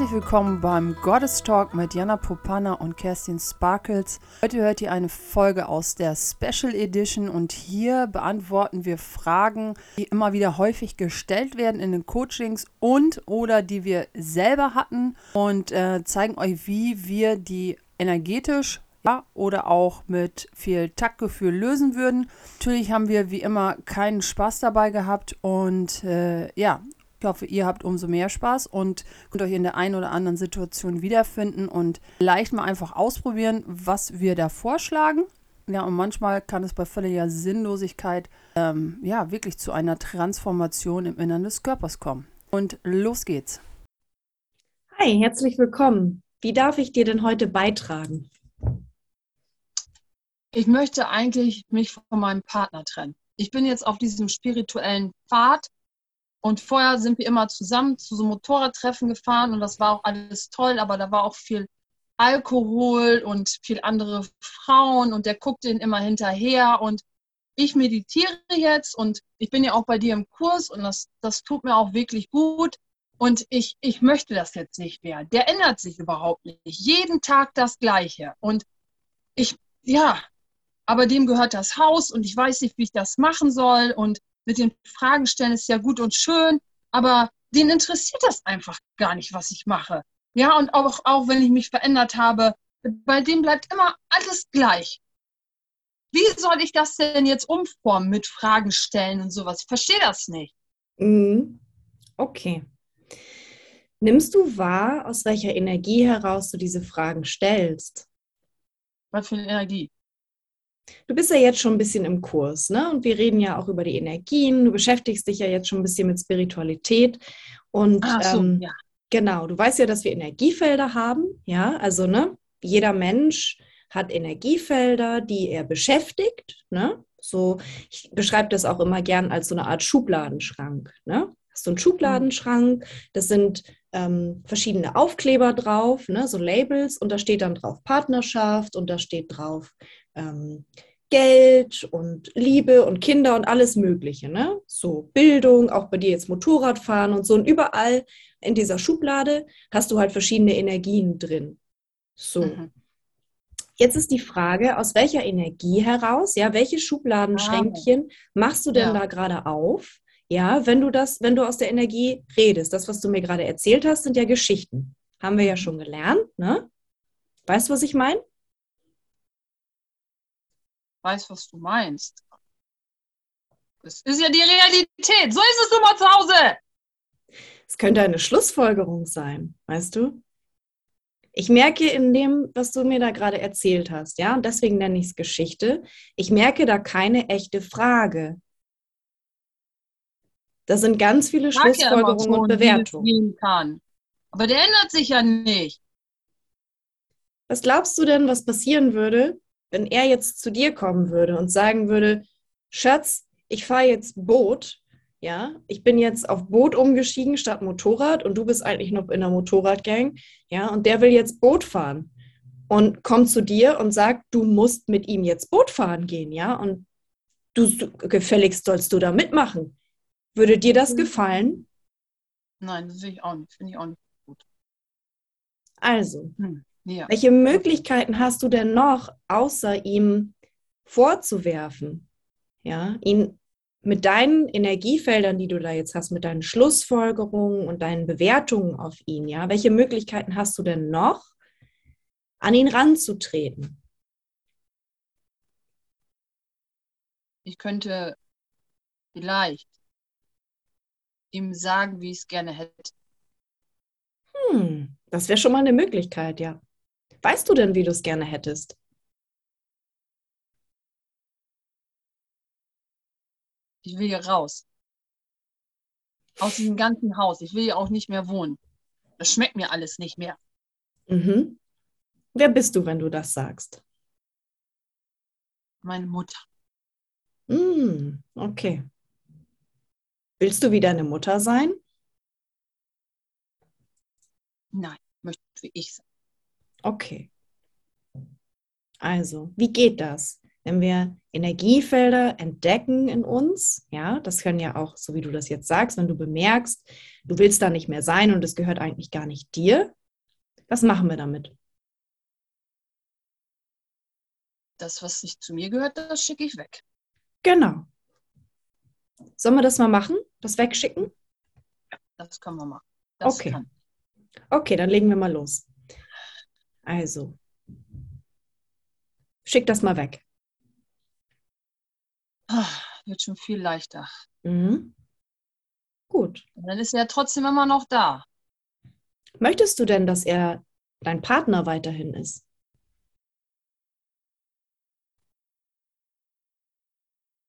Herzlich willkommen beim Goddess Talk mit Jana Popana und Kerstin Sparkles. Heute hört ihr eine Folge aus der Special Edition und hier beantworten wir Fragen, die immer wieder häufig gestellt werden in den Coachings und oder die wir selber hatten und äh, zeigen euch, wie wir die energetisch ja, oder auch mit viel Taktgefühl lösen würden. Natürlich haben wir wie immer keinen Spaß dabei gehabt und äh, ja, ich hoffe, ihr habt umso mehr Spaß und könnt euch in der einen oder anderen Situation wiederfinden und leicht mal einfach ausprobieren, was wir da vorschlagen. Ja, und manchmal kann es bei völliger Sinnlosigkeit ähm, ja wirklich zu einer Transformation im Innern des Körpers kommen. Und los geht's. Hi, herzlich willkommen. Wie darf ich dir denn heute beitragen? Ich möchte eigentlich mich von meinem Partner trennen. Ich bin jetzt auf diesem spirituellen Pfad und vorher sind wir immer zusammen zu so Motorradtreffen gefahren und das war auch alles toll, aber da war auch viel Alkohol und viel andere Frauen und der guckte ihn immer hinterher und ich meditiere jetzt und ich bin ja auch bei dir im Kurs und das, das tut mir auch wirklich gut und ich, ich möchte das jetzt nicht mehr. Der ändert sich überhaupt nicht. Jeden Tag das Gleiche und ich, ja, aber dem gehört das Haus und ich weiß nicht, wie ich das machen soll und mit den Fragen stellen ist ja gut und schön, aber den interessiert das einfach gar nicht, was ich mache. Ja, und auch, auch wenn ich mich verändert habe, bei dem bleibt immer alles gleich. Wie soll ich das denn jetzt umformen mit Fragen stellen und sowas? Ich verstehe das nicht. Mhm. Okay. Nimmst du wahr, aus welcher Energie heraus du diese Fragen stellst? Was für eine Energie? Du bist ja jetzt schon ein bisschen im Kurs, ne? Und wir reden ja auch über die Energien. Du beschäftigst dich ja jetzt schon ein bisschen mit Spiritualität. Und Ach so, ähm, ja. genau, du weißt ja, dass wir Energiefelder haben, ja, also ne, jeder Mensch hat Energiefelder, die er beschäftigt, ne? So, ich beschreibe das auch immer gern als so eine Art Schubladenschrank, ne? Hast du einen Schubladenschrank, das sind ähm, verschiedene Aufkleber drauf, ne, so Labels, und da steht dann drauf Partnerschaft und da steht drauf ähm, Geld und Liebe und Kinder und alles Mögliche. Ne? So Bildung, auch bei dir jetzt Motorradfahren und so. Und überall in dieser Schublade hast du halt verschiedene Energien drin. So. Mhm. Jetzt ist die Frage, aus welcher Energie heraus, ja, welche Schubladenschränkchen ah. machst du denn ja. da gerade auf? Ja, wenn du das, wenn du aus der Energie redest, das, was du mir gerade erzählt hast, sind ja Geschichten. Haben wir ja mhm. schon gelernt, ne? Weißt du, was ich meine? Weiß, was du meinst. Das ist ja die Realität. So ist es nun mal zu Hause. Es könnte eine Schlussfolgerung sein, weißt du? Ich merke in dem, was du mir da gerade erzählt hast, ja, und deswegen nenne ich es Geschichte, ich merke da keine echte Frage. Das sind ganz viele Schlussfolgerungen und Bewertungen. Aber der ändert sich ja nicht. Was glaubst du denn, was passieren würde, wenn er jetzt zu dir kommen würde und sagen würde, Schatz, ich fahre jetzt Boot, ja, ich bin jetzt auf Boot umgestiegen statt Motorrad und du bist eigentlich noch in der Motorradgang, ja, und der will jetzt Boot fahren und kommt zu dir und sagt, du musst mit ihm jetzt Boot fahren gehen, ja, und du, gefälligst sollst du da mitmachen. Würde dir das mhm. gefallen? Nein, das will ich auch nicht, finde ich auch nicht gut. Also, hm. Ja. Welche Möglichkeiten hast du denn noch, außer ihm vorzuwerfen? Ja, ihn mit deinen Energiefeldern, die du da jetzt hast, mit deinen Schlussfolgerungen und deinen Bewertungen auf ihn, ja, welche Möglichkeiten hast du denn noch, an ihn ranzutreten? Ich könnte vielleicht ihm sagen, wie ich es gerne hätte. Hm, das wäre schon mal eine Möglichkeit, ja. Weißt du denn, wie du es gerne hättest? Ich will hier raus. Aus diesem ganzen Haus. Ich will hier auch nicht mehr wohnen. Das schmeckt mir alles nicht mehr. Mhm. Wer bist du, wenn du das sagst? Meine Mutter. Mm, okay. Willst du wie deine Mutter sein? Nein, möchte wie ich sein. Okay. Also, wie geht das? Wenn wir Energiefelder entdecken in uns, ja, das können ja auch, so wie du das jetzt sagst, wenn du bemerkst, du willst da nicht mehr sein und es gehört eigentlich gar nicht dir. Was machen wir damit? Das, was nicht zu mir gehört, das schicke ich weg. Genau. Sollen wir das mal machen? Das wegschicken? Das können wir machen. Das Okay. kann. Okay, dann legen wir mal los. Also, schick das mal weg. Ah, Wird schon viel leichter. Mhm. Gut. Und dann ist er ja trotzdem immer noch da. Möchtest du denn, dass er dein Partner weiterhin ist?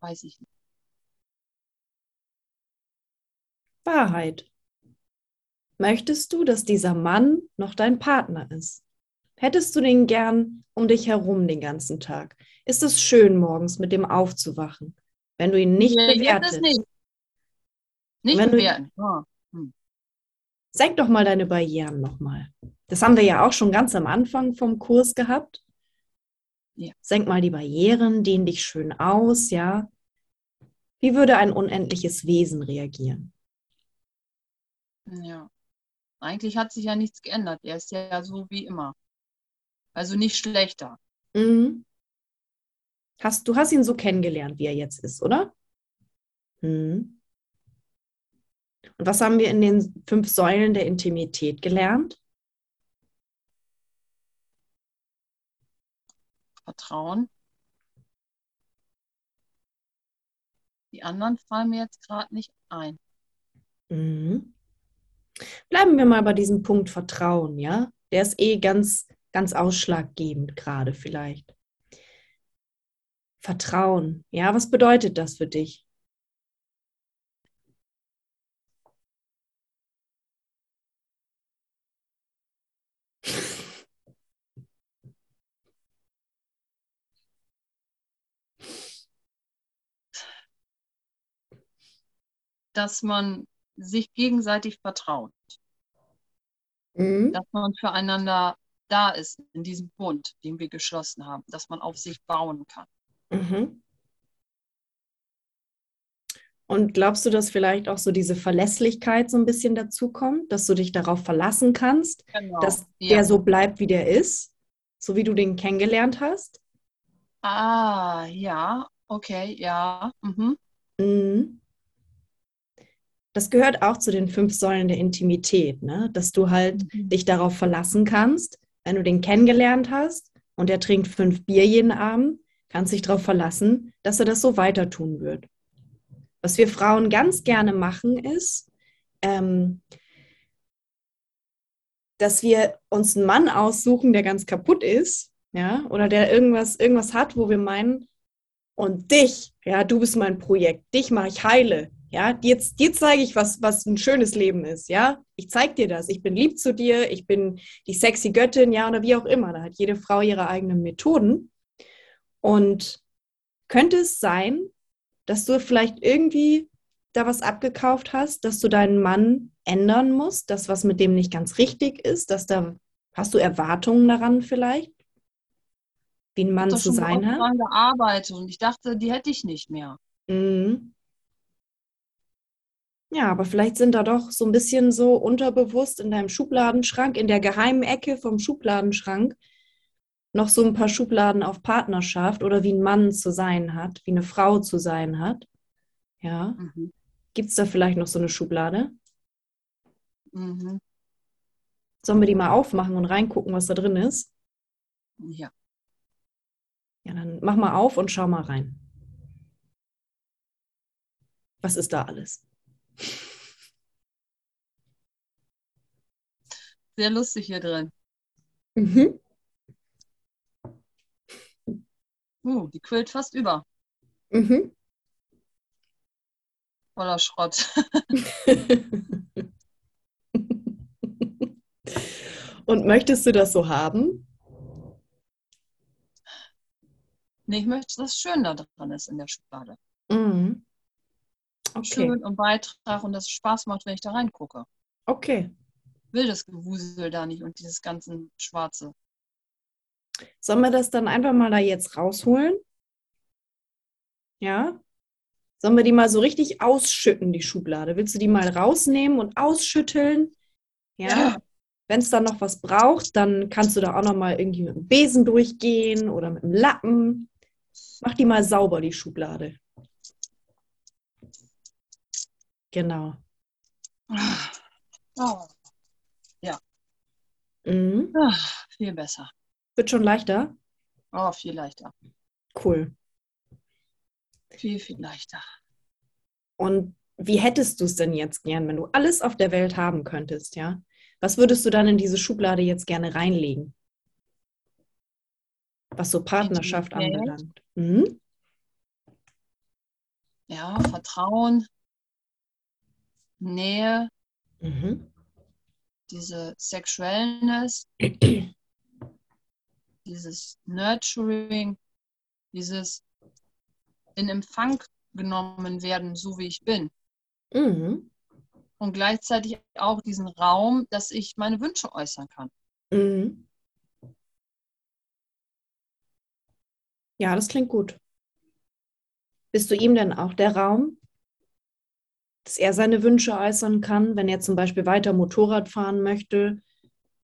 Weiß ich nicht. Wahrheit. Möchtest du, dass dieser Mann noch dein Partner ist? Hättest du den gern um dich herum den ganzen Tag? Ist es schön, morgens mit dem aufzuwachen, wenn du ihn nicht Nee, bewertest? nicht. Nicht Wenn du- bewerten. Ja. Senk doch mal deine Barrieren nochmal. Das haben wir ja auch schon ganz am Anfang vom Kurs gehabt. Ja. Senk mal die Barrieren, dehn dich schön aus, ja. Wie würde ein unendliches Wesen reagieren? ja. Eigentlich hat sich ja nichts geändert. Er ist ja so wie immer. Also nicht schlechter. Mhm. Hast, du hast ihn so kennengelernt, wie er jetzt ist, oder? Mhm. Und was haben wir in den fünf Säulen der Intimität gelernt? Vertrauen. Die anderen fallen mir jetzt gerade nicht ein. Mhm. Bleiben wir mal bei diesem Punkt Vertrauen, ja? Der ist eh ganz, ganz ausschlaggebend gerade vielleicht. Vertrauen, ja, was bedeutet das für dich? Dass man sich gegenseitig vertraut. Mhm. Dass man füreinander da ist in diesem Bund, den wir geschlossen haben. Dass man auf sich bauen kann. Mhm. Und glaubst du, dass vielleicht auch so diese Verlässlichkeit so ein bisschen dazu kommt, dass du dich darauf verlassen kannst, Genau. dass ja. der so bleibt, wie der ist, so wie du den kennengelernt hast? Ah, ja, okay, ja. Mhm. Mhm. Das gehört auch zu den fünf Säulen der Intimität, ne? Dass du halt Mhm. dich darauf verlassen kannst, wenn du den kennengelernt hast und er trinkt fünf Bier jeden Abend, kannst dich darauf verlassen, dass er das so weiter tun wird. Was wir Frauen ganz gerne machen, ist, ähm, dass wir uns einen Mann aussuchen, der ganz kaputt ist, ja, oder der irgendwas, irgendwas hat, wo wir meinen, und dich, ja, du bist mein Projekt, dich mache ich heile, ja, dir, dir zeige ich, was, was ein schönes Leben ist, ja, ich zeige dir das, ich bin lieb zu dir, ich bin die sexy Göttin, ja, oder wie auch immer, da hat jede Frau ihre eigenen Methoden und könnte es sein, dass du vielleicht irgendwie da was abgekauft hast, dass du deinen Mann ändern musst, dass was mit dem nicht ganz richtig ist, dass da, hast du Erwartungen daran vielleicht, wie ein Mann zu schon sein hat? dran gearbeitet und ich dachte, die hätte ich nicht mehr. Mhm. Ja, aber vielleicht sind da doch so ein bisschen so unterbewusst in deinem Schubladenschrank, in der geheimen Ecke vom Schubladenschrank, noch so ein paar Schubladen auf Partnerschaft oder wie ein Mann zu sein hat, wie eine Frau zu sein hat. Ja, Mhm. gibt es da vielleicht noch so eine Schublade? Mhm. Sollen wir die mal aufmachen und reingucken, was da drin ist? Ja. Ja, dann mach mal auf und schau mal rein. Was ist da alles? Sehr lustig hier drin. Mhm. Uh, die quillt fast über. Mhm. Voller Schrott. Und möchtest du das so haben? Nee, ich möchte, dass schön da dran ist in der Schublade. Mhm. Okay. Schön und Beitrag und dass es Spaß macht, wenn ich da reingucke. Okay. Will das Gewusel da nicht und dieses ganze Schwarze. Sollen wir das dann einfach mal da jetzt rausholen? Ja? Sollen wir die mal so richtig ausschütten, die Schublade? Willst du die mal rausnehmen und ausschütteln? Ja. ja. Wenn es dann noch was braucht, dann kannst du da auch noch mal irgendwie mit dem Besen durchgehen oder mit dem Lappen. Mach die mal sauber, die Schublade. Genau. Oh. Ja. Mhm. Ach, viel besser. Wird schon leichter? Oh, viel leichter. Cool. Viel, viel leichter. Und wie hättest du es denn jetzt gern, wenn du alles auf der Welt haben könntest, ja? Was würdest du dann in diese Schublade jetzt gerne reinlegen? Was so Partnerschaft anbelangt. Mhm. Ja, Vertrauen, Nähe, mhm. diese Sexualness, dieses Nurturing, dieses in Empfang genommen werden, so wie ich bin. Mhm. Und gleichzeitig auch diesen Raum, dass ich meine Wünsche äußern kann. Mhm. Ja, das klingt gut. Bist du ihm denn auch der Raum, dass er seine Wünsche äußern kann, wenn er zum Beispiel weiter Motorrad fahren möchte?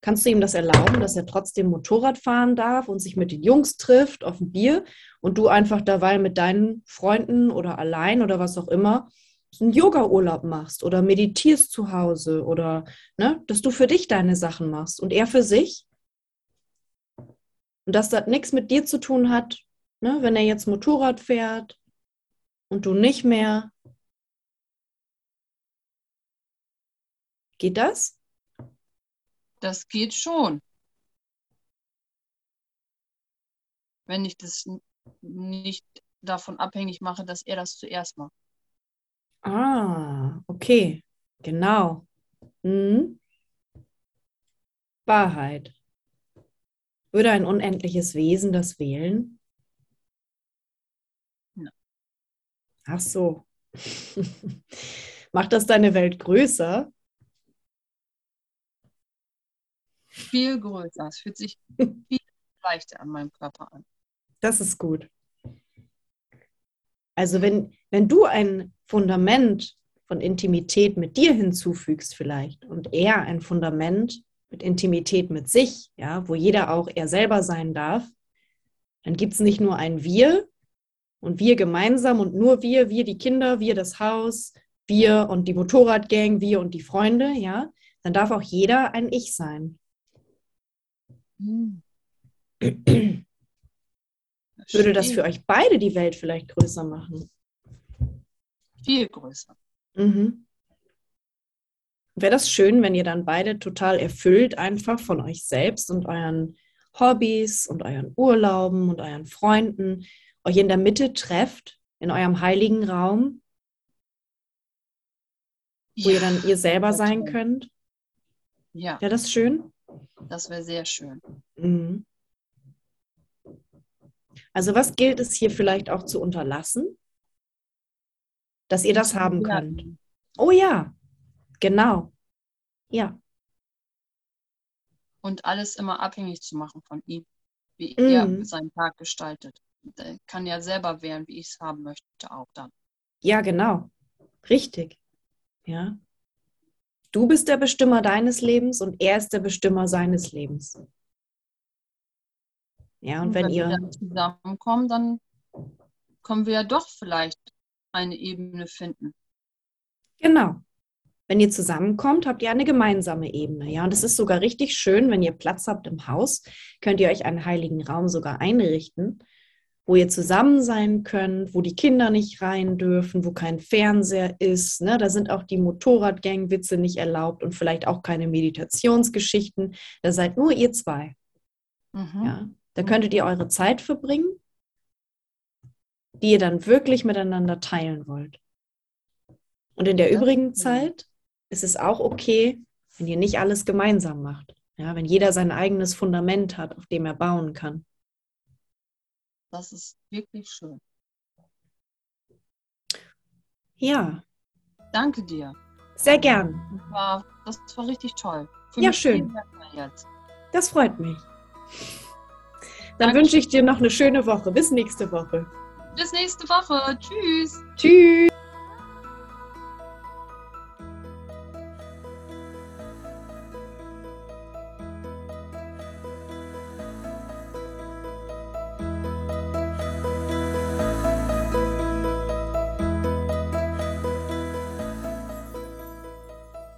Kannst du ihm das erlauben, dass er trotzdem Motorrad fahren darf und sich mit den Jungs trifft auf ein Bier und du einfach dabei mit deinen Freunden oder allein oder was auch immer einen Yoga-Urlaub machst oder meditierst zu Hause oder ne, dass du für dich deine Sachen machst und er für sich? Und dass das nichts mit dir zu tun hat, ne, wenn er jetzt Motorrad fährt und du nicht mehr. Geht das? Das geht schon. Wenn ich das nicht davon abhängig mache, dass er das zuerst macht. Ah, okay, genau. Mhm. Wahrheit. Würde ein unendliches Wesen das wählen? Ach so. Macht das deine Welt größer? Viel größer. Es fühlt sich viel leichter an meinem Körper an. Das ist gut. Also wenn, wenn du ein Fundament von Intimität mit dir hinzufügst vielleicht und er ein Fundament mit Intimität mit sich, ja, wo jeder auch er selber sein darf, dann gibt es nicht nur ein Wir und wir gemeinsam und nur wir, wir die Kinder, wir das Haus, wir und die Motorradgang, wir und die Freunde, ja, dann darf auch jeder ein Ich sein. Hm. Würde das für euch beide die Welt vielleicht größer machen? Viel größer. Mhm. Wäre das schön, wenn ihr dann beide total erfüllt einfach von euch selbst und euren Hobbys und euren Urlauben und euren Freunden euch in der Mitte trefft, in eurem heiligen Raum, wo ja, ihr dann ihr selber sein könnt? Ja. Wäre das schön? Das wäre sehr schön. Mhm. Also was gilt es hier vielleicht auch zu unterlassen? dass ihr das haben könnt. Oh ja, genau. Ja. Und alles immer abhängig zu machen von ihm, wie mm. er seinen Tag gestaltet. Er kann ja selber wählen, wie ich es haben möchte, auch dann. Ja, genau. Richtig. Ja. Du bist der Bestimmer deines Lebens und er ist der Bestimmer seines Lebens. Ja, und, und wenn, wenn ihr zusammenkommen, dann kommen wir ja doch vielleicht eine Ebene finden. Genau. Wenn ihr zusammenkommt, habt ihr eine gemeinsame Ebene. Ja, und es ist sogar richtig schön, wenn ihr Platz habt im Haus, könnt ihr euch einen heiligen Raum sogar einrichten, wo ihr zusammen sein könnt, wo die Kinder nicht rein dürfen, wo kein Fernseher ist. Ne? Da sind auch die Motorradgangwitze nicht erlaubt und vielleicht auch keine Meditationsgeschichten. Da seid nur ihr zwei. Mhm. Ja, da könntet ihr eure Zeit verbringen die ihr dann wirklich miteinander teilen wollt. Und in der übrigen Zeit ist es auch okay, wenn ihr nicht alles gemeinsam macht. Ja, wenn jeder sein eigenes Fundament hat, auf dem er bauen kann. Das ist wirklich schön. Ja. Danke dir. Sehr gern. Das war, das war richtig toll. Für ja, schön. Das freut mich. Dann Danke. wünsche ich dir noch eine schöne Woche. Bis nächste Woche. Bis nächste Woche. Tschüss. Tschüss.